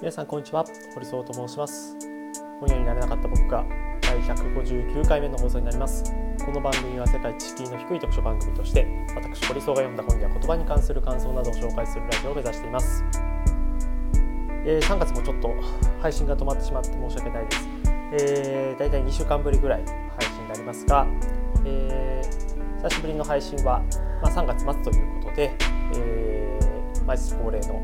皆さんこんにちは。堀総と申します。本屋になれなかった僕が第159回目の放送になります。この番組は世界知識の低い読書番組として私堀総が読んだ本や言葉に関する感想などを紹介するラジオを目指しています、えー、3月もちょっと配信が止まってしまって申し訳ないです。えー、大体2週間ぶりぐらい配信になりますが、えー、久しぶりの配信は、まあ、3月末ということで、えー、毎日恒例の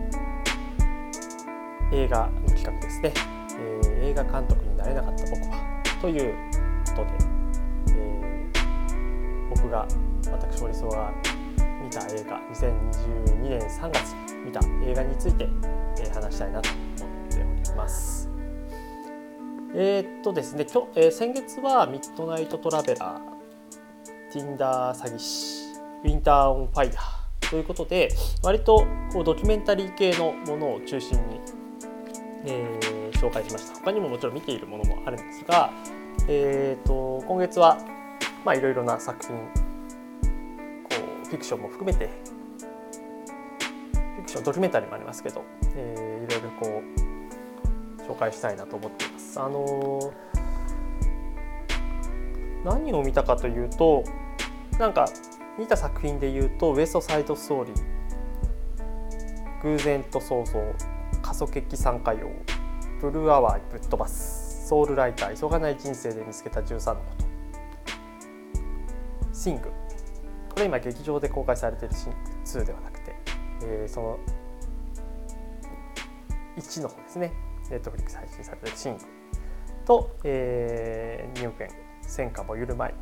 映画の企画ですね、えー、映画監督になれなかった僕はということで、えー、僕が私堀総が見た映画2022年3月見た映画について、えー、話したいなと思っております。えー、っとですね今日、えー、先月はミッドナイトトラベラー、ティンダー詐欺師、ウィンターオンファイヤーということで割とこうドキュメンタリー系のものを中心にえー、紹介しました他にももちろん見ているものもあるんですが、えーと、今月は、まあ、いろいろな作品こうフィクションも含めてフィクションドキュメンタリーもありますけど、えー、いろいろこう紹介したいなと思っています。あのー、何を見たかというとなんか見た作品で言うと「ウエスト・サイド・ストーリー」「偶然と想像」過疎決起参加用ブルーアワーぶっ飛ばすソウルライター急がない人生で見つけた13のこと。シングこれ今劇場で公開されているシング2ではなくて、えー、その1の方ですね。ネットフリックス配信されているシングと、えー、2億円戦火もゆる前に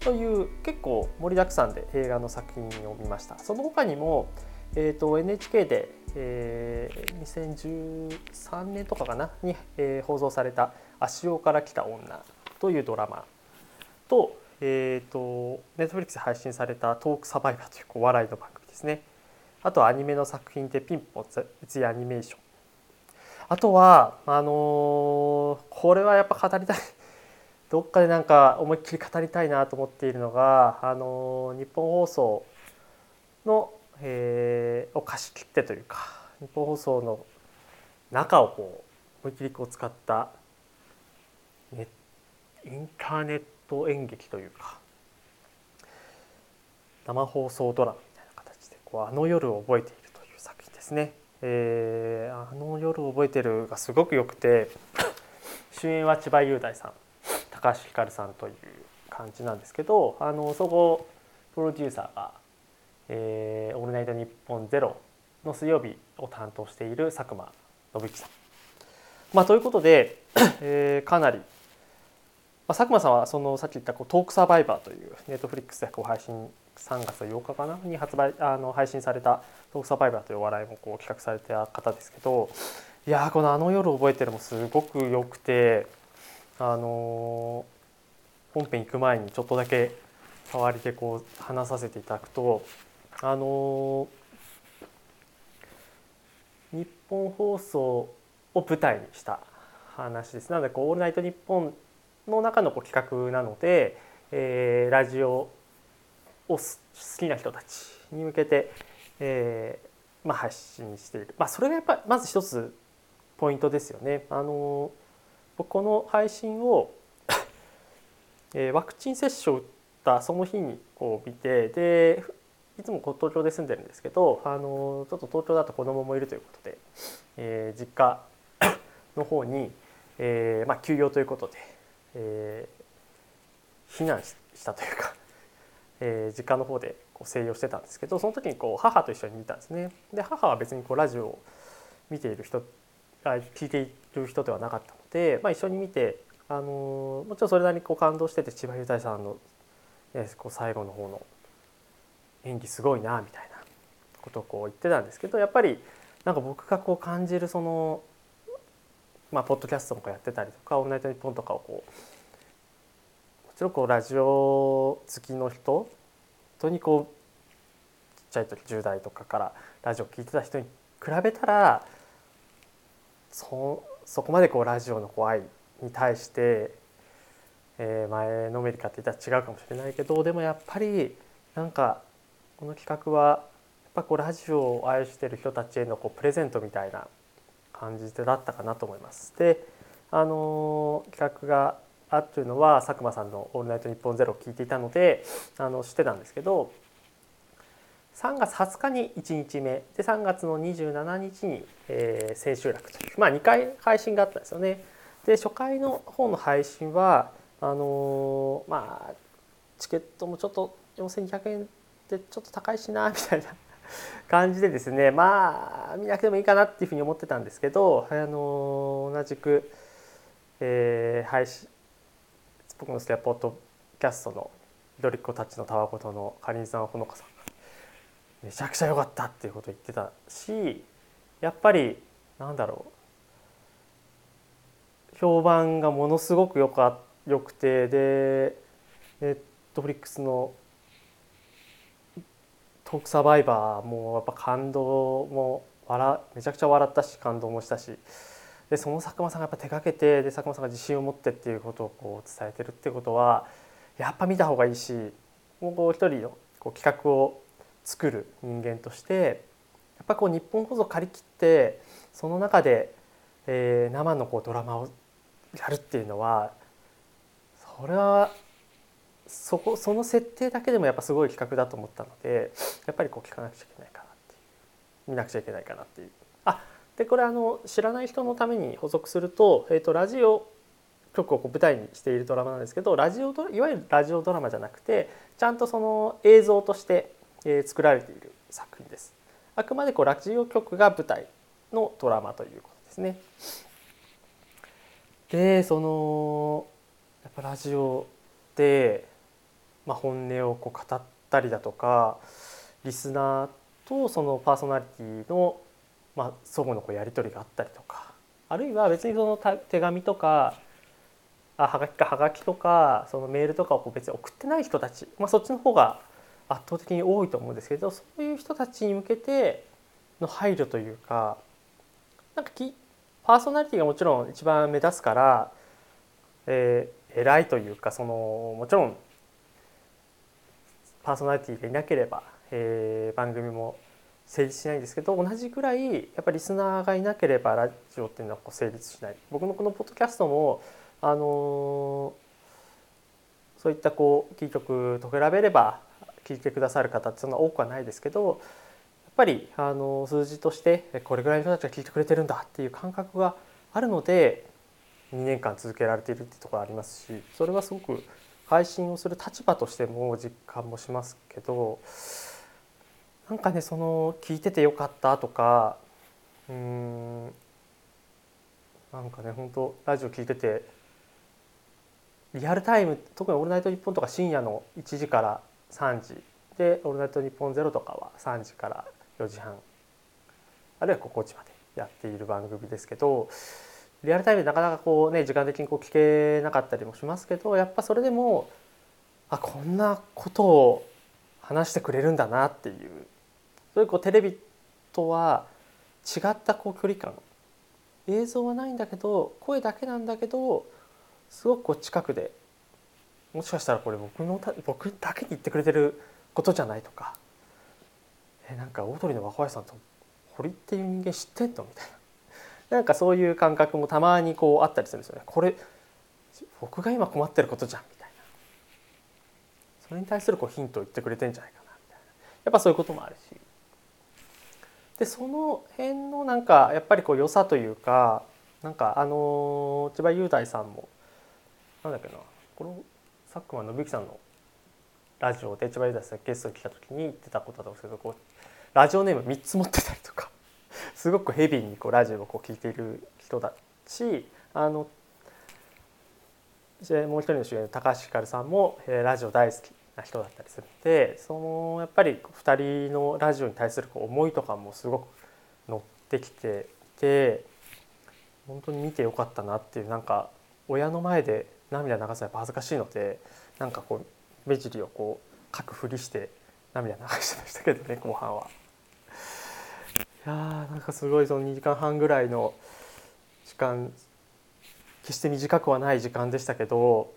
という結構盛りだくさんで映画の作品を見ました。その他にも、えーと、NHK でえー、2013年とかかなに、えー、放送された「足尾から来た女」というドラマ。と,、えーと、ネットフリックスで配信された「トークサバイバー」というお笑いの番組ですね。あとアニメの作品で「ピンポンつやアニメーション」あとはあのー、これはやっぱ語りたい。どっかでなんか思いっきり語りたいなと思っているのが、あのー、日本放送のえー、を貸し切ってというか日本放送の中をこう思いっきりこう使ったネインターネット演劇というか生放送ドラマみたいな形でこうあの夜を覚えているという作品ですね。えー、あの夜を覚えてるがすごく良くて主演は千葉雄大さん高橋ひかるさんという感じなんですけどあの総合プロデューサーがえー、オールナイトニッポンゼロの水曜日を担当している佐久間信之さん。まあ、ということで、えー、かなり、まあ、佐久間さんはそのさっき言ったこうトークサバイバーというネットフリックスでこう配信3月8日かな？に発売あの配信されたトークサバイバーというお笑いもこう企画された方ですけどいやこの「あの夜覚えてる」もすごく良くてあの本編行く前にちょっとだけ代わりでこう話させていただくとあの日本放送を舞台にした話ですなのでこう「オールナイトニッポン」の中のこう企画なので、えー、ラジオを好きな人たちに向けて、えーまあ、発信している、まあ、それがやっぱまず一つポイントですよね。あのこの配信をえー、ワクチン接種を打ったその日にこう見てでいつも東京で住んでるんですけどあのちょっと東京だと子供もいるということで、えー、実家 の方に、えーまあ、休業ということで、えー、避難したというか、えー、実家の方でこう静養してたんですけどその時にこう母と一緒に見たんですね。で母は別にこうラジオを見ている人聞いている人ではなかったので、まあ、一緒に見てあのもちろんそれなりにこう感動してて千葉雄大さんの、ね、こう最後の方の演技すごいなみたいなことをこう言ってたんですけどやっぱりなんか僕がこう感じるそのまあポッドキャストとかやってたりとか「オールナイトニッポン」とかをこうもちろんこうラジオ好きの人本当にこうちっちゃい時10代とかからラジオ聴いてた人に比べたらそそこまでこうラジオのこう愛に対して、えー、前のめりかって言ったら違うかもしれないけどでもやっぱりなんかこの企画はやっぱこうラジオを愛してる人たちへのこうプレゼントみたいな感じだったかなと思います。であの企画があるというのは佐久間さんの「オールナイトニッポンゼロを聞いていたのであの知ってたんですけど3月20日に1日目で3月の27日に、えー、千秋楽という、まあ、2回配信があったんですよね。で初回の方の配信はあのー、まあチケットもちょっと4200円ってちょっと高いしなみたいな 感じでですねまあ見なくてもいいかなっていうふうに思ってたんですけど、あの、同じく、えー、配信僕の好きなポッドキャストの「ドリッコたちのたわごと」のかりんさんほのかさんめちゃくちゃ良かったっていうことを言ってたしやっぱりなんだろう評判がものすごくよかよくてでネットフリックスのトークサバイバーもやっぱ感動も笑めちゃくちゃ笑ったし感動もしたし。でその佐久間さんがやっぱ手がけてで佐久間さんが自信を持ってっていうことをこう伝えてるっていうことはやっぱ見た方がいいしもうこう一人のこう企画を作る人間としてやっぱこう日本放送借り切ってその中で、えー、生のこうドラマをやるっていうのはそれはそこその設定だけでもやっぱすごい企画だと思ったのでやっぱりこう聞かなくちゃいけないかなっていう見なくちゃいけないかなっていう。あでこれあの知らない人のために補足すると,、えーと、ラジオ局をこう舞台にしているドラマなんですけどラジオいわゆるラジオドラマじゃなくてちゃんとその映像として、えー、作られている作品です。あくまでこうラジオ局が舞台のドラマということですね。でそのやっぱラジオでまあ、本音をこう語ったりだとかリスナーとそのパーソナリティのまあ相互のこうやり取りがあったりとかあるいは別にその手紙とかあはがきかはがきとかそのメールとかをこう別に送ってない人たち、まあ、そっちの方が圧倒的に多いと思うんですけどそういう人たちに向けての配慮というかなんかきパーソナリティがもちろん一番目立つから、えー、偉いというかそのもちろんパーソナリティがいなければ、えー、番組も成立しないんですけど同じぐらいやっぱりリスナーがいなければラジオっていうのはこう成立しない。僕のこのポッドキャストもあのー、そういったこうキー局と比べれば聞いてくださる方ってそんな多くはないですけどやっぱりあの数字としてこれぐらいの人たちが聞いてくれてるんだっていう感覚があるので2年間続けられているっていうところありますしそれはすごく配信をする立場としても実感もしますけどなんかねその聞いててよかったとかうんなんかね本当ラジオ聞いててリアルタイム特に「オールナイトニッポン」とか深夜の1時から3時で「オールナイトニッポンゼロとかは3時から4時半あるいは心地までやっている番組ですけどリアルタイムでなかなかこうね時間的にこう聞けなかったりもしますけどやっぱそれでもあこんなことを話してくれるんだなっていう。そういうこうテレビとは違ったこう距離感。映像はないんだけど声だけなんだけどすごくこう近くでもしかしたらこれ僕の僕だけに言ってくれてることじゃないとか。えなんかオードリーの若林さんと堀っていう人間知ってんのみたいな。なんかそういう感覚もたまにこうあったりするんですよね。これ僕が今困ってることじゃんみたいな。それに対するこうヒントを言ってくれてんじゃないかなみたいな。やっぱそういうこともあるし。でその辺のなんかやっぱりこう良さというかなんかあの千葉雄大さんもなんだっけな。この佐久間信之さんのラジオで千葉雄大さんゲストに来た時に言ってたことだったんですけどこうラジオネーム3つ持ってたりとか。すごくヘビーにこうラジオをこう聞いている人だしあのもう一人の主演の高橋ひかるさんも、えー、ラジオ大好きな人だったりするのでそのやっぱり2人のラジオに対するこう思いとかもすごく乗ってきていて本当に見てよかったなっていうなんか親の前で涙流すのはやっぱ恥ずかしいのでなんかこう目尻をこうかくふりして涙流してましたけどね後半は。やーなんかすごいその2時間半ぐらいの時間決して短くはない時間でしたけど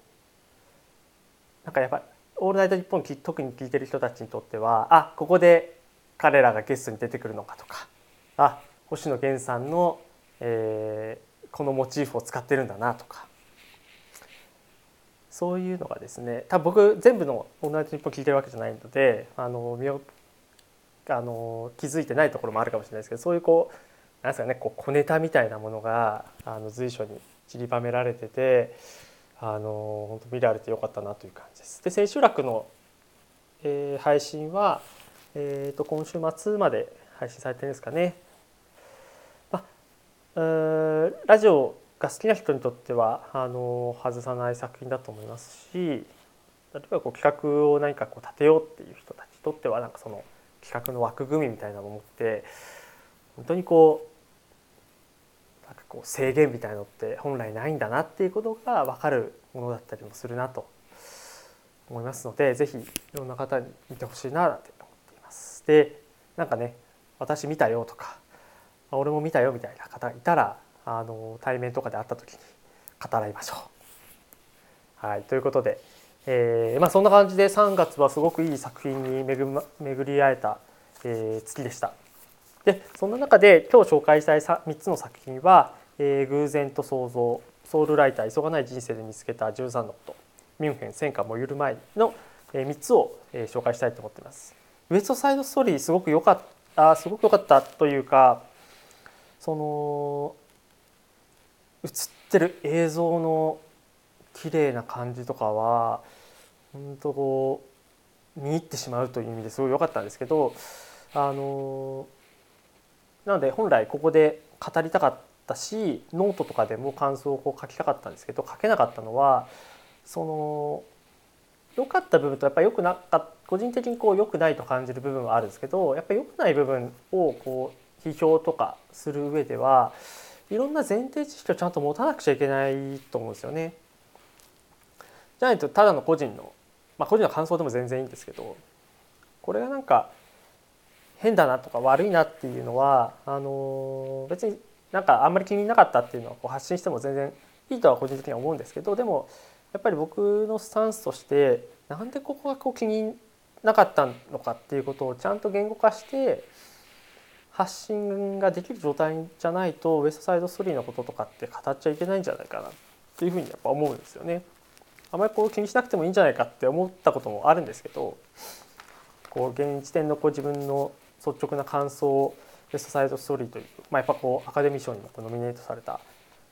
なんかやっぱ「オールナイトニッポン」特に聞いてる人たちにとってはあここで彼らがゲストに出てくるのかとかあ星野源さんのえー、このモチーフを使ってるんだなとかそういうのがですね多分僕全部の「オールナイトニッポン」聞いてるわけじゃないのであの見あの気づいてないところもあるかもしれないですけどそういうこうなんですかねこう小ネタみたいなものがあの随所に散りばめられててあの本当見られてよかったなという感じです。で千秋楽の、えー、配信は、えーと、今週末まで配信されてるんですかね。まあ、ラジオが好きな人にとってはあの外さない作品だと思いますし例えばこう企画を何かこう立てようっていう人たちにとってはなんかその企画の枠組みみたいなものって本当にこうなんかこう制限みたいなのって本来ないんだなっていうことが分かるものだったりもするなと思いますので是非いろんな方に見てほしいなって思っています。でなんかね私見たよとか俺も見たよみたいな方がいたらあの対面とかで会った時に語らいましょう。はい、ということで、えー、まあ、そんな感じで3月はすごくいい作品に巡り会えた、えー、月でした。でそんな中で今日紹介したい3つの作品は「えー、偶然と想像」「ソウルライター急がない人生で見つけた13のこと」「ミュンヘン戦火燃ゆる前」の3つを紹介したいと思っています。ウエストサイドストーリーすごく良かったすごく良かったというかその映ってる映像の綺麗な感じとかは本当こう見入ってしまうという意味ですごい良かったんですけどあのなので本来ここで語りたかったしノートとかでも感想をこう書きたかったんですけど書けなかったのはその良かった部分とやっぱり良くなかっ個人的にこう良くないと感じる部分はあるんですけどやっぱり良くない部分をこう批評とかする上ではいろんな前提知識をちゃんと持たなくちゃいけないと思うんですよね。じゃないとただの個人のまあ個人の感想でも全然いいんですけどこれがなんか変だなとか悪いなっていうのはあの別になんかあんまり気になかったっていうのはこう発信しても全然いいとは個人的には思うんですけどでもやっぱり僕のスタンスとしてなんでここがこう気になかったのかっていうことをちゃんと言語化して発信ができる状態じゃないとウエストサイドストーリーのこととかって語っちゃいけないんじゃないかなっていうふうにやっぱ思うんですよね。あまりこう気にしなくてもいいんじゃないかって思ったこともあるんですけどこう現時点のこう自分の率直な感想をウエストサイドストーリーという、まあ、やっぱこうアカデミー賞にもノミネートされた、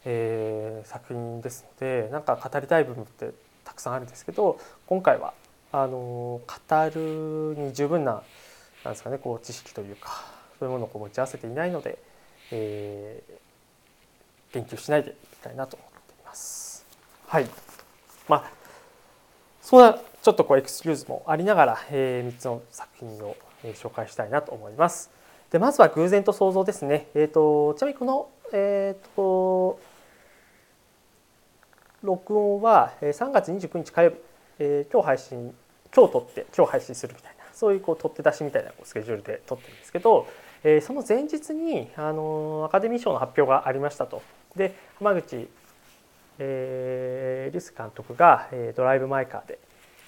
えー、作品ですのでなんか語りたい部分ってたくさんあるんですけど今回はあの語るに十分ななんですかねこう知識というかそういうものを持ち合わせていないので、えー、言及しないでいきたいなと思っています。はいまあそんなちょっとこうエクスキューズもありながら、えー、3つの作品を、え、紹介したいなと思います。でまずは偶然と想像ですね。えーと、ちなみにこの、えーと、録音は3月29日火曜日、えー、今日配信今日撮って今日配信するみたいなそういうこう取って出しみたいなスケジュールで撮ってるんですけど、えー、その前日にあのアカデミー賞の発表がありましたと。で浜口、えー、リス監督が、えー、ドライブ・マイ・カーで、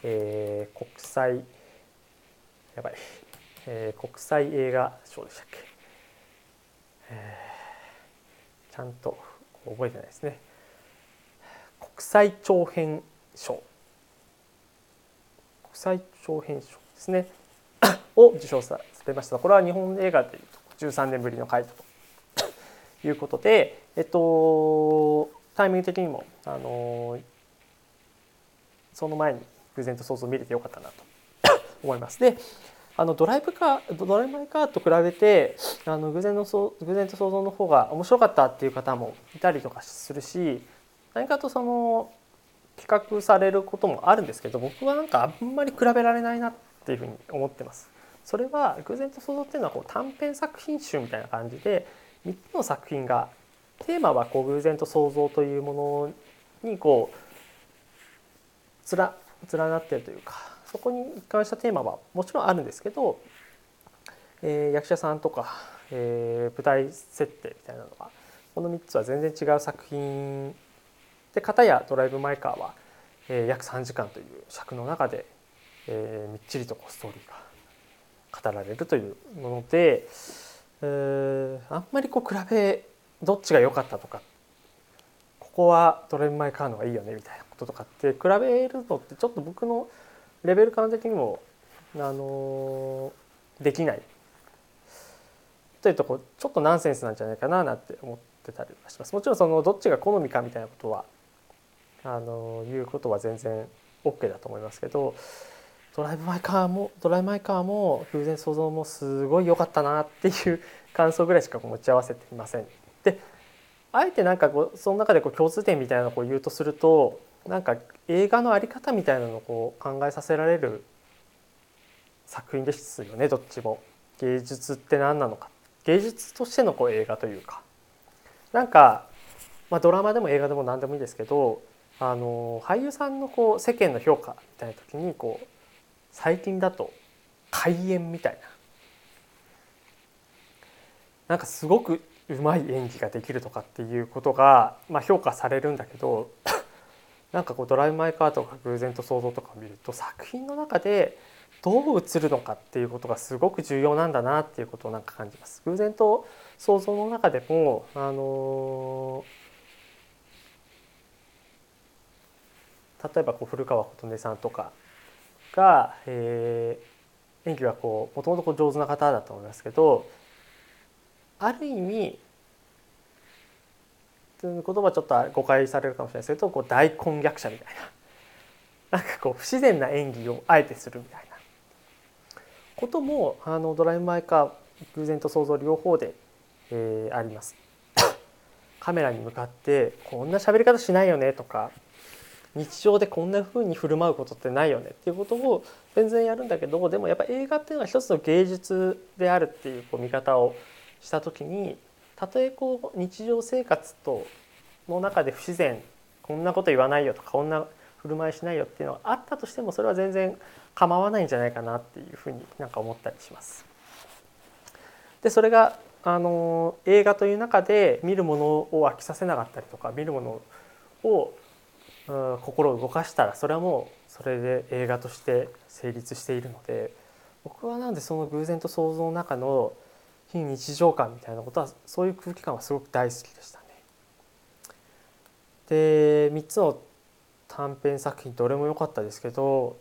えー、国際やばい、えー、国際映画賞でしたっけ、えー、ちゃんと覚えてないですね。国際長編賞。国際長編賞ですね。を受賞されました。これは日本映画でいうと13年ぶりの快挙と。いうことで、えっと、タイミング的にもあのその前に偶然と想像見れてよかったなと 思います。であのドライブカードライブ・マイ・カーと比べてあの偶然の偶然と想像の方が面白かったっていう方もいたりとかするし何かとその比較されることもあるんですけど僕はなんかあんまり比べられないなっていうふうに思ってます。それは偶然と想像っていうのはこう短編作品集みたいな感じで3つの作品がテーマはこう偶然と想像というものにこうつら連なってるというかそこに関したテーマはもちろんあるんですけど、えー、役者さんとか、えー、舞台設定みたいなのはこの3つは全然違う作品で片や「ドライブ・マイ・カーは」えー、約3時間という尺の中で、えー、みっちりとこうストーリーが語られるというもので、えー、あんまりこう比べどっちが良かったとかここはドライブ・マイ・カーのがいいよねみたいなこととかって比べるのってちょっと僕のレベル感的にもあのできないというとこちょっとナンセンスなんじゃないかななんて思ってたりはします。もちろんそのどっちが好みかみたいなことはあのいうことは全然 OK だと思いますけどドライブ・マイ・カーもドライブ・マイ・カーも偶然想像もすごい良かったなっていう感想ぐらいしか持ち合わせていません。であえてなんかこうその中でこう共通点みたいなのを言うとするとなんか映画の在り方みたいなのをこう考えさせられる作品ですよねどっちも。芸術って何なのか。芸術としてのこう映画というか。なんか、まあ、ドラマでも映画でも何でもいいですけどあの俳優さんのこう世間の評価みたいな時にこう最近だと開演みたいな。なんかすごくうまい演技ができるとかっていうことが、まあ、評価されるんだけど なんかこう「ドライブ・マイ・カー」とか「偶然と想像」とかを見ると作品の中でどう映るのかっていうことがすごく重要なんだなっていうことをなんか感じます。偶然と想像の中でもあの例えばこう古川琴音さんとかが、えー、演技がこうもともと上手な方だと思いますけどある意味言葉ちょっと誤解されるかもしれない。ですけどこう大根逆者みたいな。なんかこう不自然な演技をあえてするみたいな。こともあのドライブ・マイ・カー偶然と想像両方で、えー、あります。カメラに向かってこんな喋り方しないよねとか日常でこんな風に振る舞うことってないよねっていうことを全然やるんだけどでもやっぱ映画っていうのは一つの芸術であるっていうこう見方をした時にたとえこう日常生活との中で不自然こんなこと言わないよとかこんな振る舞いしないよっていうのがあったとしてもそれは全然構わないんじゃないかなっていうふうになんか思ったりします。でそれがあの映画という中で見るものを飽きさせなかったりとか見るものを、心を動かしたらそれはもうそれで映画として成立しているので僕はなんでその偶然と想像の中の非日常感みたいなことはそういう空気感はすごく大好きでしたね。で3つの短編作品どれも良かったですけど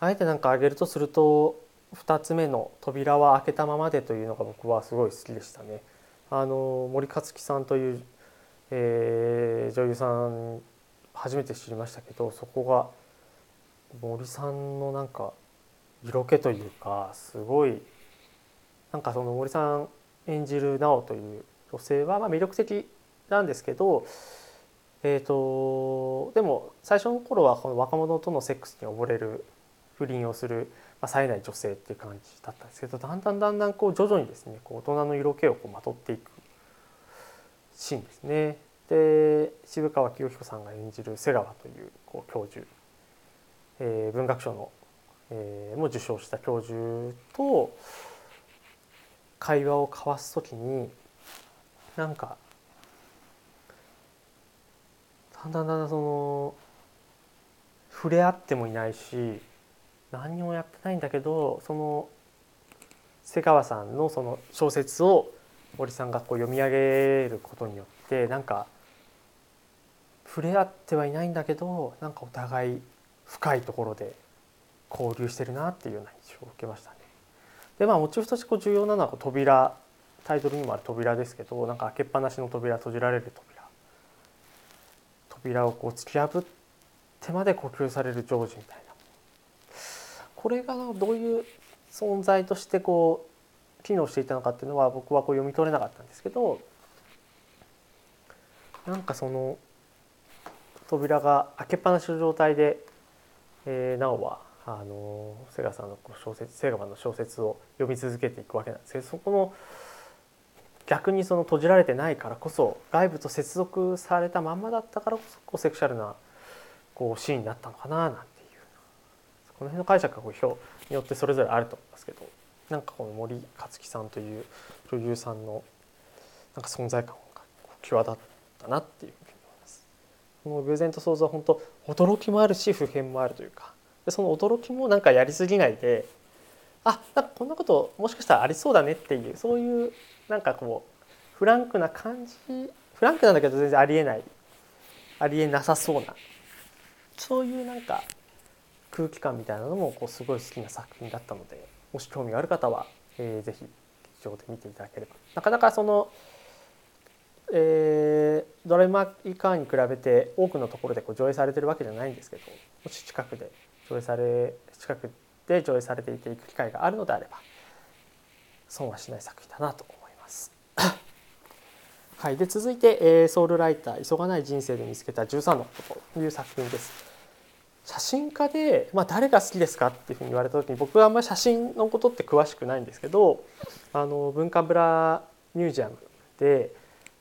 あえて何か挙げるとすると2つ目の「扉は開けたままで」というのが僕はすごい好きでしたね。あの森克樹さんという、えー、女優さん初めて知りましたけどそこが森さんのなんか色気というかすごいなんかその森さん演じる直という女性はまあ魅力的なんですけどえーと、でも最初の頃はこの若者とのセックスに溺れる不倫をする、まあ、冴えない女性っていう感じだったんですけどだんだんだんだんこう徐々にですねこう大人の色気をこうまとっていくシーンですね。で渋川清彦さんが演じる瀬川というこう教授、えー、文学賞の、えー、も受賞した教授と会話を交わす時になんかだんだんだんだんその触れ合ってもいないし何にもやってないんだけどその瀬川さんのその小説を森さんがこう読み上げることによってなんか触れ合ってはいないんだけどなんかお互い深いところで交流してるなっていうような印象を受けましたね。でまあモチーフとしてこう重要なのはこう扉タイトルにもある扉ですけどなんか開けっぱなしの扉閉じられる扉。扉をこう突き破ってまで呼吸されるジョージみたいな。これがどういう存在としてこう機能していたのかっていうのは僕はこう読み取れなかったんですけどなんかその扉が開けっぱなしの状態で、えー、なおはあの瀬川さんの小説瀬川の小説を読み続けていくわけなんです。けどそこの逆にその閉じられてないからこそ外部と接続されたまんまだったからこそこうセクシャルなこうシーンになったのかななんていう。この辺の解釈が表によってそれぞれあると思いますけど。なんかこの森克樹さんという女優さんのなんか存在感が際立ったなっていうふうに思います。この偶然と想像は本当驚きもあるし普遍もあるというか。でその驚きもなんかやりすぎないであなんかこんなこともしかしたらありそうだねっていうそういうなんかこうフランクな感じフランクなんだけど全然ありえないありえなさそうなそういうなんか空気感みたいなのもこうすごい好きな作品だったのでもし興味がある方は、えー、ぜひ劇場で見ていただければ。なかなかその、えー、ドライマイカーに比べて多くのところでこう上映されてるわけじゃないんですけどもし近くで上映され近くで上映されていく機会があるのであれば損はしない作品だなと思います。はい、で続いて、えー、ソウルライター「急がない人生で見つけた13のこと」という作品です。写真家で、まあ、誰が好きですかっていうふうに言われた時に僕はあんまり写真のことって詳しくないんですけどあの文化ブラミュージアムで、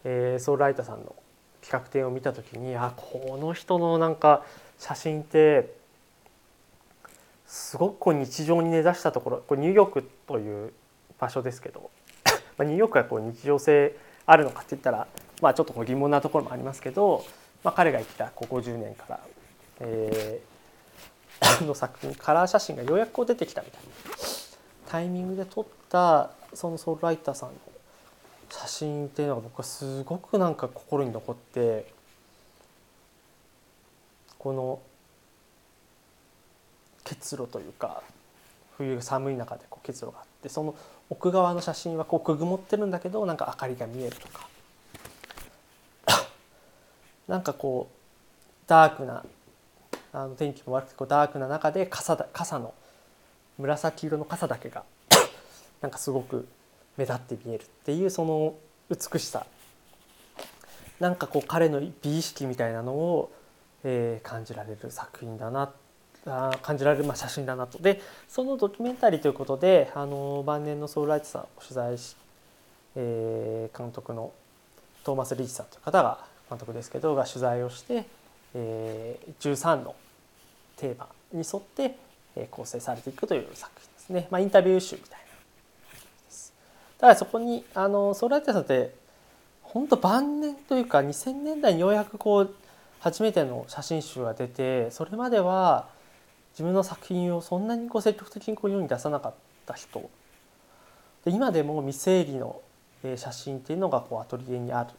えー、ソウルライターさんの企画展を見た時にあこの人のなんか写真ってすごくこう日常に根ざしたところこれニューヨークという場所ですけど まあニューヨークはこう日常性あるのかって言ったら、まあ、ちょっとこう疑問なところもありますけど、まあ、彼が生きたここ50年から、えー、の作品カラー写真がようやくこう出てきたみたいな。タイミングで撮ったそのソウルライターさんの写真っていうのが僕はすごくなんか心に残ってこの結露というか冬寒い中でこう結露があってその奥側の写真はこうくぐもってるんだけどなんか明かりが見えるとか。なんかこうダークなあの天気も悪くてこうダークな中で傘だ傘の紫色の傘だけが なんかすごく目立って見えるっていうその美しさ。なんかこう彼の美意識みたいなのを、えー、感じられる作品だなあ感じられる、まあ、写真だなと。でそのドキュメンタリーということであの晩年のソウルライトさんを取材し、えー、監督のトーマス・リーチさんという方が監督ですけどが取材をして、えー、13のテーマに沿って、えー、構成されていくという作品ですね、まあ、インタビュー集みたいなただそこにあのソーライターさんって本当晩年というか2000年代にようやくこう初めての写真集が出てそれまでは自分の作品をそんなにこう積極的にこう世に出さなかった人で今でも未整理の写真っていうのがこうアトリエにある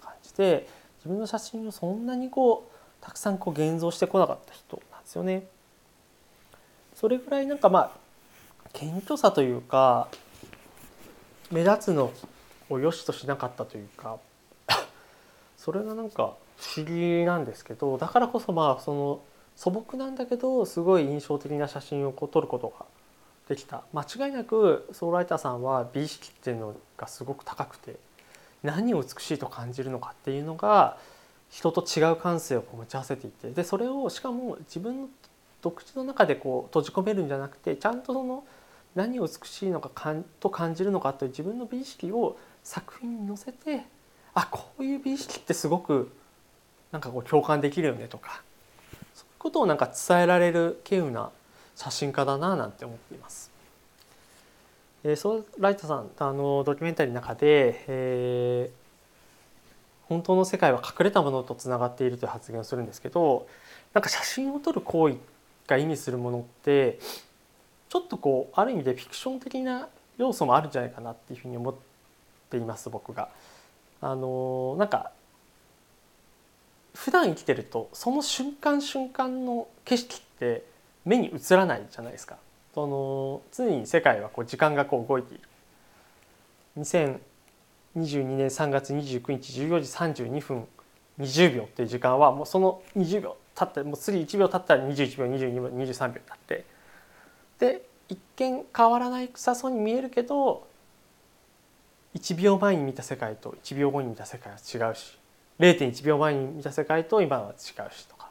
感じで自分の写真をそんなにこうたくさんこう現像してこなかった人なんですよね。それぐらいなんかまあ謙虚さというか目立つのを良しとしなかったというかそれがなんか不思議なんですけどだからこそまあその素朴なんだけどすごい印象的な写真をこう撮ることができた。間違いなくソーライターさんは美意識っていうのがすごく高くて何を美しいと感じるのかっていうのが人と違う感性を持ち合わせていてでそれをしかも自分の独自の中でこう閉じ込めるんじゃなくてちゃんとその何を美しいのかかんと感じるのかという自分の美意識を作品に乗せてあこういう美意識ってすごくなんかこう共感できるよねとかことをなんか伝えられる稀有な写真家だななんて思っています。えー、ソライトさんあのドキュメンタリーの中で、えー、本当の世界は隠れたものとつながっているという発言をするんですけどなんか写真を撮る行為が意味するものってちょっとこうある意味でフィクション的な要素もあるんじゃないかなっていうふうに思っています僕が。あのなんか普段生きてるとその瞬間瞬間の景色って目に映らないじゃないですか。その常に世界はこう時間がこう動いている。2022年3月29日14時32分20秒っていう時間はもうその20秒経ってもう次1秒経ったら21秒22秒23秒になってで一見変わらないさそうに見えるけど1秒前に見た世界と1秒後に見た世界は違うし0.1秒前に見た世界と今は違うしとか。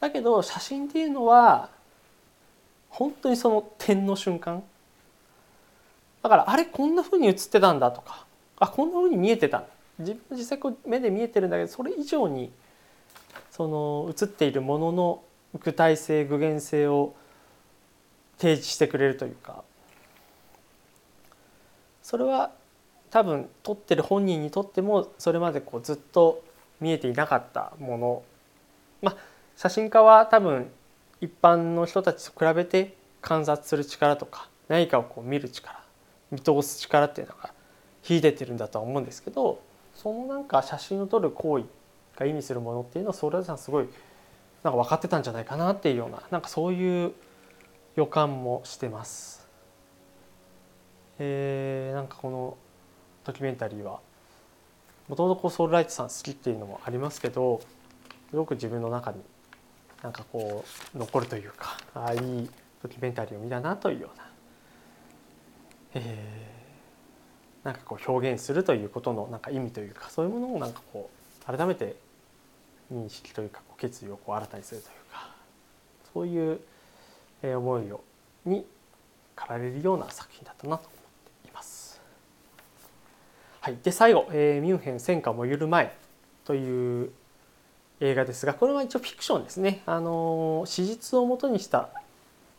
だけど写真っていうのは本当にその点の瞬間。だからあれこんなふうに映ってたんだとか。あこんなふうに見えてた。自分実際こう目で見えてるんだけどそれ以上にその映っているものの具体性具現性を提示してくれるというか。それは多分撮ってる本人にとってもそれまでこうずっと見えていなかったものまあ写真家は多分一般の人たちと比べて観察する力とか何かをこう見る力見通す力っていうのが秀でてるんだとは思うんですけどそのなんか写真を撮る行為が意味するものっていうのをソーラーさんすごいなんか分かってたんじゃないかなっていうようななんかそういう予感もしてます。えー、なんかこのドキュメンタリーはもともとソウルライトさん好きっていうのもありますけどすごく自分の中になんかこう残るというかああいいドキュメンタリーを見たなというような、えー、なんかこう表現するということのなんか意味というかそういうものをなんかこう改めて認識というか決意をこう新たにするというかそういう思いをに駆られるような作品だったなと。はい、で最後、えー「ミュンヘン戦火燃ゆる前」という映画ですがこれは一応フィクションですね、あの史実をもとにした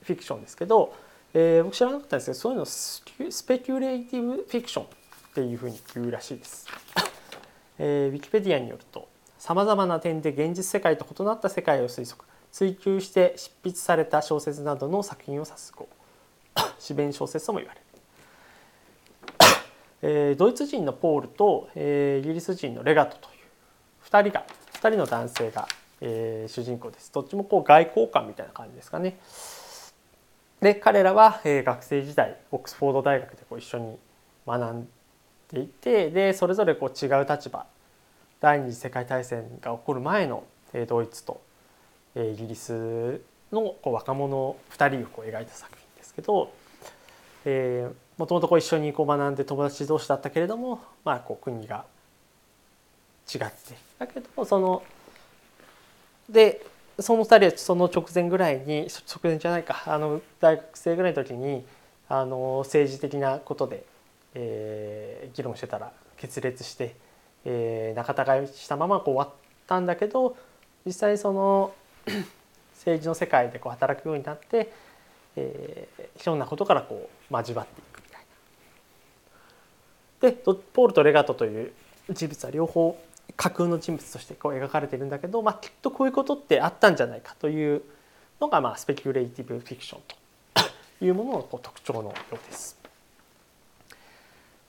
フィクションですけど、えー、僕知らなかったんですけどそういうのスペキュレイティブフィクションっていうふうに言うらしいです。えー、ウィキペディアによるとさまざまな点で現実世界と異なった世界を推測追求して執筆された小説などの作品を指す語詩 弁小説とも言われる。えー、ドイツ人のポールと、えー、イギリス人のレガトという2人が2人の男性が、えー、主人公です。どっちもこう外交官みたいな感じですかね。で彼らは、えー、学生時代オックスフォード大学でこう一緒に学んでいてでそれぞれこう違う立場第二次世界大戦が起こる前の、えー、ドイツと、えー、イギリスのこう若者2人をこう描いた作品ですけど、えー、もともとこう一緒にこう学んで友達同士だったけれども、まあ、こう国が違ってだけどそのでその2人はその直前ぐらいに直前じゃないかあの大学生ぐらいの時にあの政治的なことで、えー、議論してたら決裂して、えー、仲違いしたままこう終わったんだけど実際その 政治の世界でこう働くようになって、えー、いろんなことからこう交わっていく。でポールとレガトという人物は両方架空の人物としてこう描かれてるんだけど、まあ、きっとこういうことってあったんじゃないかというのが、まあ、スペキュレイティブフィクションというもののこう特徴のようです。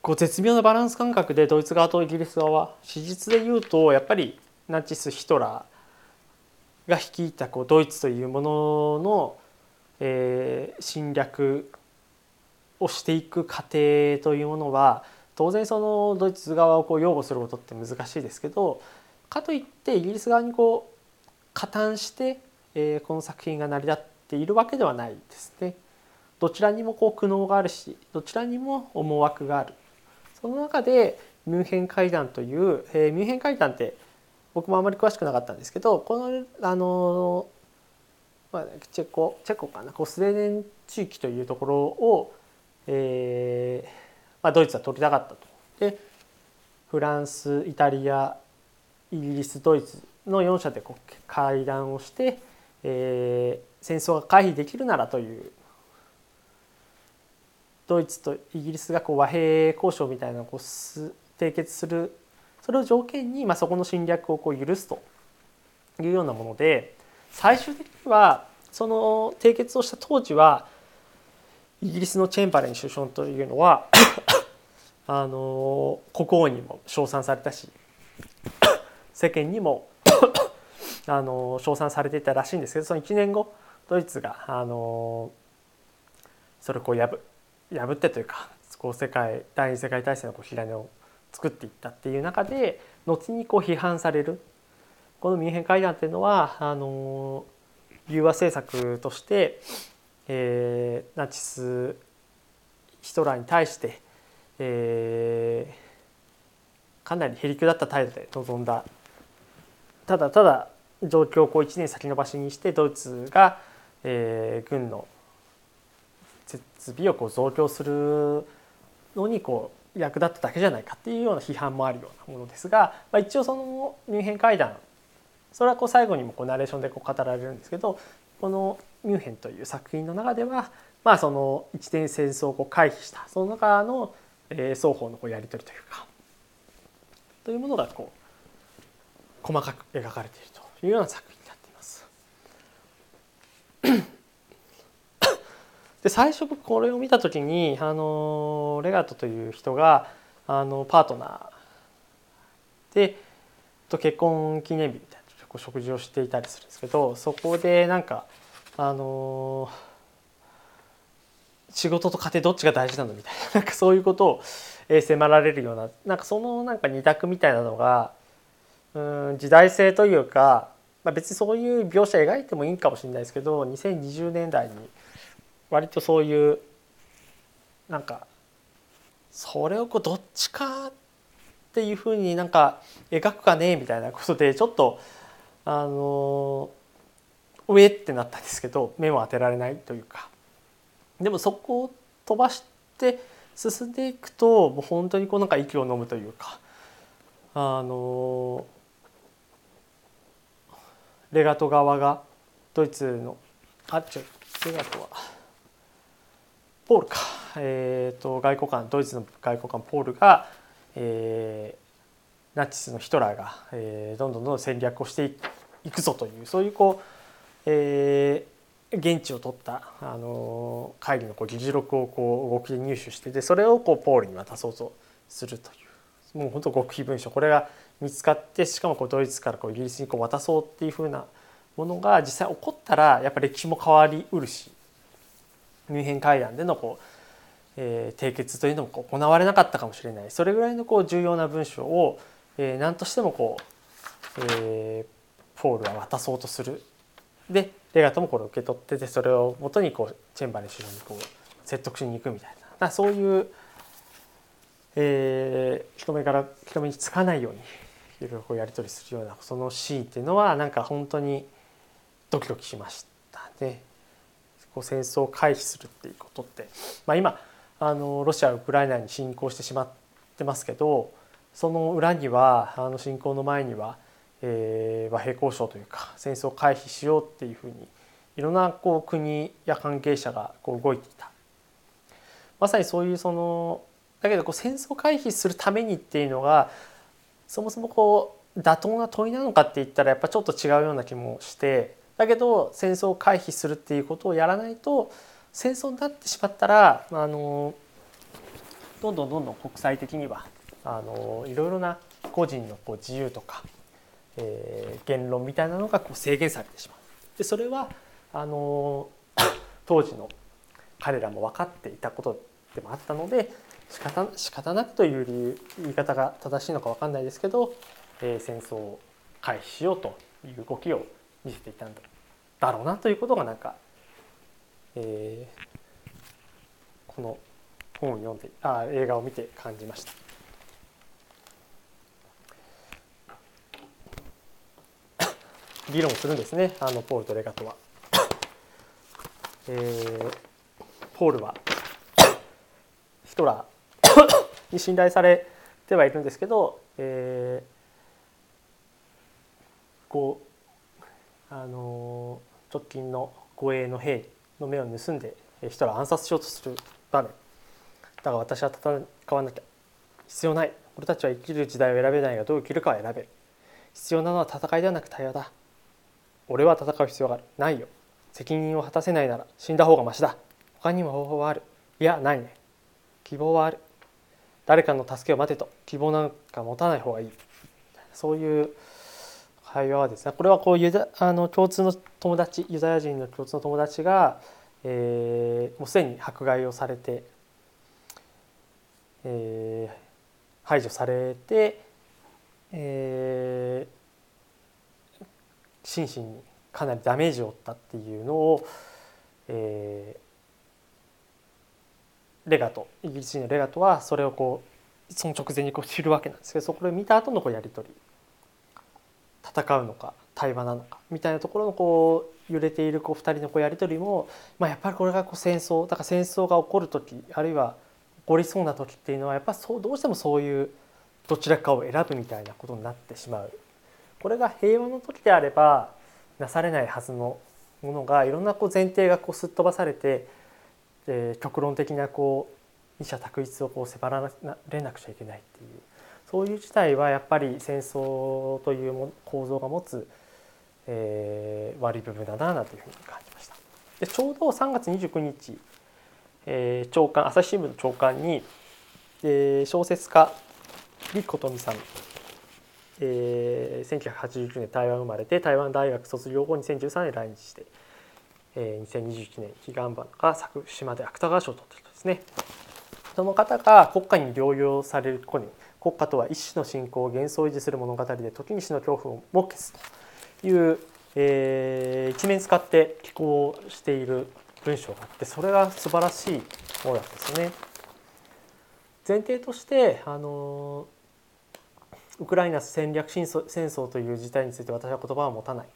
こう絶妙なバランス感覚でドイツ側とイギリス側は史実で言うとやっぱりナチス・ヒトラーが率いたこうドイツというものの、えー、侵略をしていく過程というものは当然そのドイツ側をこう擁護することって難しいですけどかといってイギリス側にこう加担して、えー、この作品が成り立っているわけではないですね。どちらにもこう苦悩があるしどちらにも思惑があるその中でミュンヘン会談という、えー、ミュンヘン会談って僕もあまり詳しくなかったんですけどこのあの、まあ、チェコチェコかなこうスウェーデン地域というところを、えー、まあ、ドイツは取りたかったと。でフランスイタリアイギリスドイツの4者でこう会談をして、えー、戦争が回避できるならというドイツとイギリスがこう和平交渉みたいなのをこうす締結するそれを条件に、まあ、そこの侵略をこう許すというようなもので最終的にはその締結をした当時はイギリスのチェンバレン首相というのは あの国王にも称賛されたし 世間にも あの称賛されていたらしいんですけどその1年後ドイツがあのそれをこう破破ってというかこう世界第二次世界大戦のこう火種を作っていったっていう中で後にこう批判されるこのミュンヘン会談っていうのはあの融和政策としてえー、ナチスヒトラーに対して、えー、かなりへりくだった態度で臨んだ。ただただ状況をこう1年先延ばしにしてドイツが、えー、軍の設備をこう増強するのにこう役立っただけじゃないかっていうような批判もあるようなものですが、まあ、一応そのミュンヘン会談それはこう最後にもこうナレーションでこう語られるんですけどこのミュンヘンという作品の中では、まあ、その一年戦争を回避したその中の、えー、双方のこうやり取りというかというものがこう細かく描かれているというような作品になっています。で最初これを見た時にあのレガトという人があのパートナーでと結婚記念日みたいなこう食事をしていたりするんですけどそこでなんかあの仕事と家庭どっちが大事なのみたいななんかそういうことを迫られるような なんかそのなんか二択みたいなのがうん時代性というか、まあ、別にそういう描写描いてもいいかもしれないですけど2020年代に割とそういうなんかそれをこうどっちかっていうふうになんか描くかねみたいなことでちょっとあの上ってなったんですけど目も当てられないというか。でもそこを飛ばして進んでいくともう本当にこうなんか息を飲むというかあのレガト側がドイツのあ違うレガトはポールか、えーと、外交官ドイツの外交官ポールが、えー、ナチスのヒトラーが、えー、どんどんどんどん戦略をしていくぞというそういうこう、えー、現地を取った、あの会議のこう議事録をこう動きで入手してでそれをこうポールに渡そうとするというもう本当極秘文書。これが見つかってしかもこうドイツからこうイギリスにこう渡そうっていうふうなものが実際起こったらやっぱり歴史も変わりうるしミュンヘン会談でのこう、えー、締結というのも行われなかったかもしれない。それぐらいのこう重要な文書を、えー、何としてもこう、えー、ポールは渡そうとする。でレガトもこれを受け取ってでそれをもとにこうチェンバレン首相にこう説得しに行くみたいなそういう、えー、人目から人目につかないようにいろいろこうやり取りするようなそのシーンっていうのはなんか本当にドキドキしましたね。こう戦争を回避するっていうことって、まあ、今あのロシアウクライナに侵攻してしまってますけどその裏にはあの侵攻の前には、えー、和平交渉というか戦争を回避しようっていうふうにいろんなこう国や関係者がこう動いていた。まさにそういうそのだけどこう戦争回避するためにっていうのがそもそもこう妥当な問いなのかって言ったらやっぱちょっと違うような気もしてだけど戦争を回避するっていうことをやらないと戦争になってしまったらあのどんどんどんどん国際的にはあのいろいろな個人のこう自由とか、えー、言論みたいなのがこう制限されてしまう。でそれはあの 当時の彼らも分かっていたことでもあったので仕方仕方なくという理由言い方が正しいのか分かんないですけど、えー、戦争を回避しようという動きを見せていたんだだろうなということがなんか、えー、この本を読んであ映画を見て感じました。議論するんですね。あのポールとレガトは。えー、ポールはヒトラーに信頼されてはいるんですけど、えー、こうあの直近の護衛の兵の目を盗んでヒトラー暗殺しようとする場面。だが私は戦わなきゃ必要ない。俺たちは生きる時代を選べないがどう生きるかは選べ。る必要なのは戦いではなく対話だ。俺は戦う必要があるないよ。責任を果たせないなら死んだ方がましだ。他にも方法はある。いやないね。希望はある。誰かの助けを待てと。希望なんか持たない方がいい。そういう会話はですねこれはこうユダあの共通の友達ユダヤ人の共通の友達が、えー、もうすでに迫害をされて、えー、排除されて、えー、心身にかなりダメージを負ったっていうのを、えー、レガトイギリス人のレガトはそれをこうその直前にこう知るわけなんですけどそこで見た後のこうやり取り戦うのか対話なのかみたいなところのこう揺れているこう2人のこうやり取りも、まあ、やっぱりこれがこう戦争だから戦争が起こる時あるいは起こりそうな時っていうのはやっぱそうどうしてもそういうどちらかを選ぶみたいなことになってしまう。これが平和の時であればなされないはずのものがいろんなこう前提がこうすっ飛ばされて、えー、極論的なこう二者択一をこう迫られなくちゃいけないっていうそういう事態はやっぱり戦争というも構造が持つ、えー、悪い部分だなというふうに感じました。でちょうど3月29日、えー、長官朝日新聞の長官に、えー、小説家李琴美さん、えー、1989年台湾生まれて台湾大学卒業後2013年来日して、えー、2021年彼岸花が咲く島で芥川賞を取っているですねその方が国家に療養される子に国家とは一種の信仰を幻想維持する物語で時に死の恐怖をも消すという、えー、一面使って寄稿している文章があってそれが素晴らしいものなんですね。前提としてあのウクライナ戦略戦争という事態について私は言葉は持たない。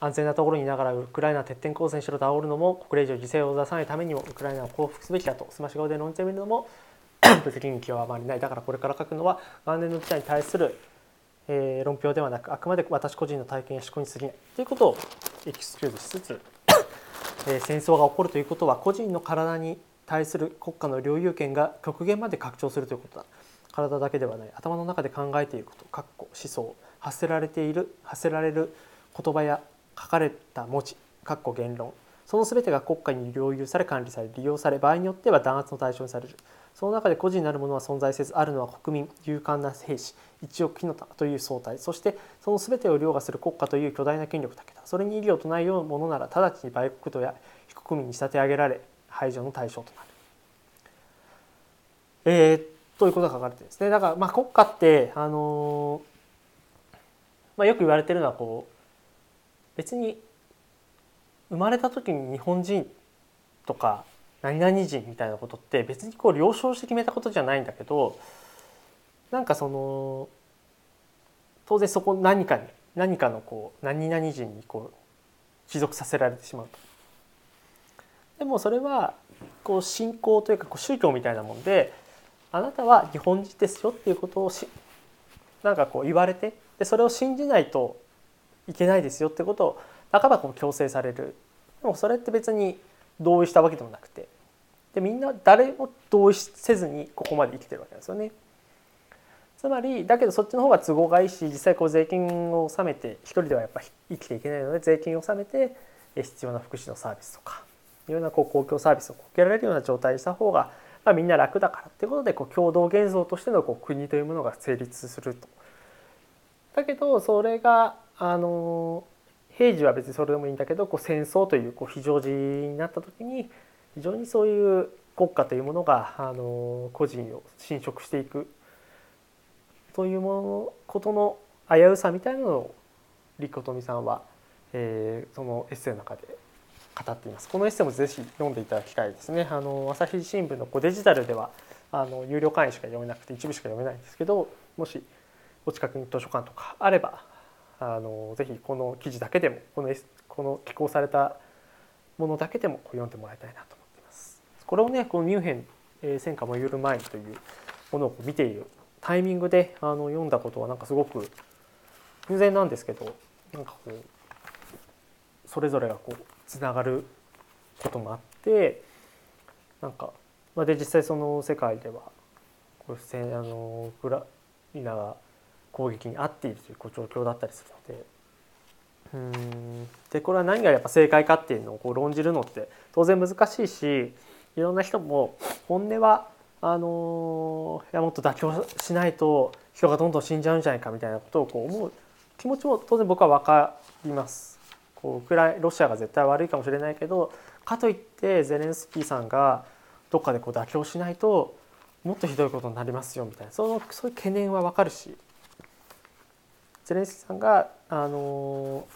安全なところにいながらウクライナ徹底抗戦しろと煽るのも国例以上犠牲を出さないためにもウクライナを降伏すべきだとすまし顔で論じてみるのも無責任気はあまりない。だからこれから書くのは晩年の事態に対する、えー、論評ではなくあくまで私個人の体験や思考に過ぎないということをエキスキューズしつつ、えー、戦争が起こるということは個人の体に対する国家の領有権が極限まで拡張するということだ。体だけではない。頭の中で考えていること。かっこ思想。発せられている発せられる言葉や書かれた文字。言論。その全てが国家に領有され管理され利用され場合によっては弾圧の対象にされる。その中で個人なるものは存在せずあるのは国民。勇敢な兵士。一億火の玉という総体そしてその全てを凌駕する国家という巨大な権力だけだ。それに異議を唱えようものなら直ちに売国土や非国民に仕立て上げられ排除の対象となる。えー、ということが書かれてるんですね。だからまあ国家ってあの、まあ、よく言われてるのはこう別に生まれた時に日本人とか何々人みたいなことって別にこう了承して決めたことじゃないんだけどなんかその当然そこ何かに何かのこう何々人にこう帰属させられてしまうと。でもそれはこう信仰というかこう宗教みたいなもんであなたは日本人ですよっていうことをしなんかこう言われてでそれを信じないといけないですよってことを半ばこう強制される。でもそれって別に同意したわけでもなくて。でみんな誰も同意せずにここまで生きてるわけですよね。つまりだけどそっちの方が都合がいいし実際こう税金を納めて一人ではやっぱ生きていけないので税金を納めて必要な福祉のサービスとか。いろんなこう公共サービスを受けられるような状態にした方が、まあ、みんな楽だからっていうことでこう共同現像としてのこう国というものが成立すると。だけどそれがあの平時は別にそれでもいいんだけどこう戦争というこう非常時になった時に非常にそういう国家というものがあの個人を侵食していくというものことの危うさみたいなのを李琴美さんは、えー、そのエッセイの中で語っています。このエッセイもぜひ読んでいただきたいですね。あの朝日新聞のこうデジタルではあの有料会員しか読めなくて一部しか読めないんですけどもしお近くに図書館とかあればあのぜひこの記事だけでもこのこの寄稿されたものだけでも読んでもらいたいなと思っています。これをねこのミュンヘン、えー、戦火燃ゆる前にというものを見ているタイミングであの読んだことはなんかすごく偶然なんですけどなんかこうそれぞれがこうつながることもあってなんか、まあ、で実際その世界ではこれあのウクライナが攻撃に遭っているという状況だったりするので。うんでこれは何がやっぱ正解かっていうのをこう論じるのって当然難しいしいろんな人も本音はあのいやもっと妥協しないと人がどんどん死んじゃうんじゃないかみたいなことをこう思う気持ちも当然僕は分かります。こうウクライロシアが絶対悪いかもしれないけどかといってゼレンスキーさんがどっかでこう妥協しないともっとひどいことになりますよみたいなそのそういう懸念は分かるしゼレンスキーさんがあの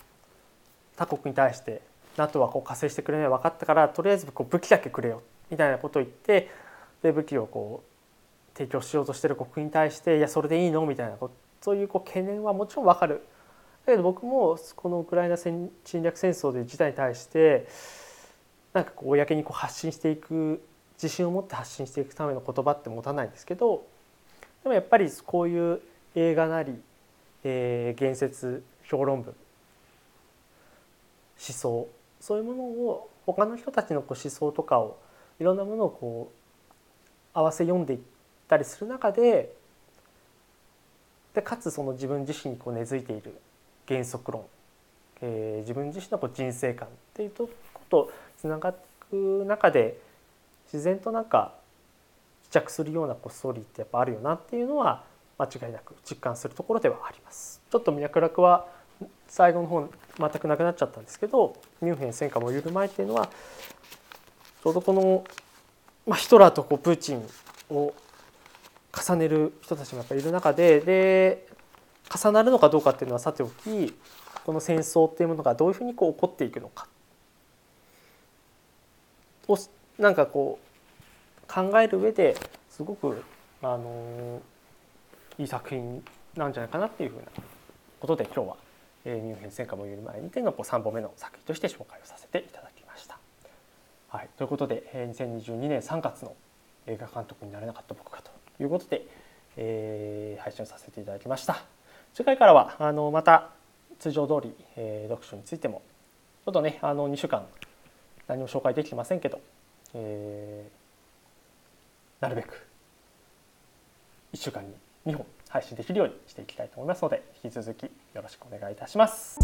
他国に対して NATO はこう加勢してくれない分かったからとりあえずこう武器だけくれよみたいなことを言ってで武器をこう提供しようとしてる国に対していやそれでいいの？みたいなそういうこう懸念はもちろん分かる。けど僕もこのウクライナ戦侵略戦争という事態に対してなんかこう公にこう発信していく自信を持って発信していくための言葉って持たないんですけどでもやっぱりこういう映画なりえー、言説評論文思想そういうものを他の人たちのこう思想とかをいろんなものをこう合わせ読んでいったりする中ででかつその自分自身にこう根付いている原則論、えー、自分自身のこう人生観っていうとことつながっていく中で自然となんか着するようなこうストーリーってやっぱあるよなっていうのは間違いなく実感するところではあります。ちょっと脈絡は最後の方全くなくなっちゃったんですけどミュンヘン戦火もゆる前っていうのはちょうどこの、まあ、ヒトラーとこうプーチンを重ねる人たちもやっぱりいる中でで重なるのかどうかっていうのはさておきこの戦争っていうものがどういうふうにこう起こっていくのかをなんかこう考える上ですごくあのいい作品なんじゃないかなっていうふうなことで今日は、ミュンヘン戦火もより前にてのこう3本目の作品として紹介をさせていただきました。はい、ということで、2022年3月の映画監督になれなかった僕かということで、えー、配信をさせていただきました。次回からはあのまた通常通り、えー、読書についてもちょっとねあの2週間何も紹介できてませんけど、えー、なるべく1週間に2本配信できるようにしていきたいと思いますので引き続きよろしくお願いいたします。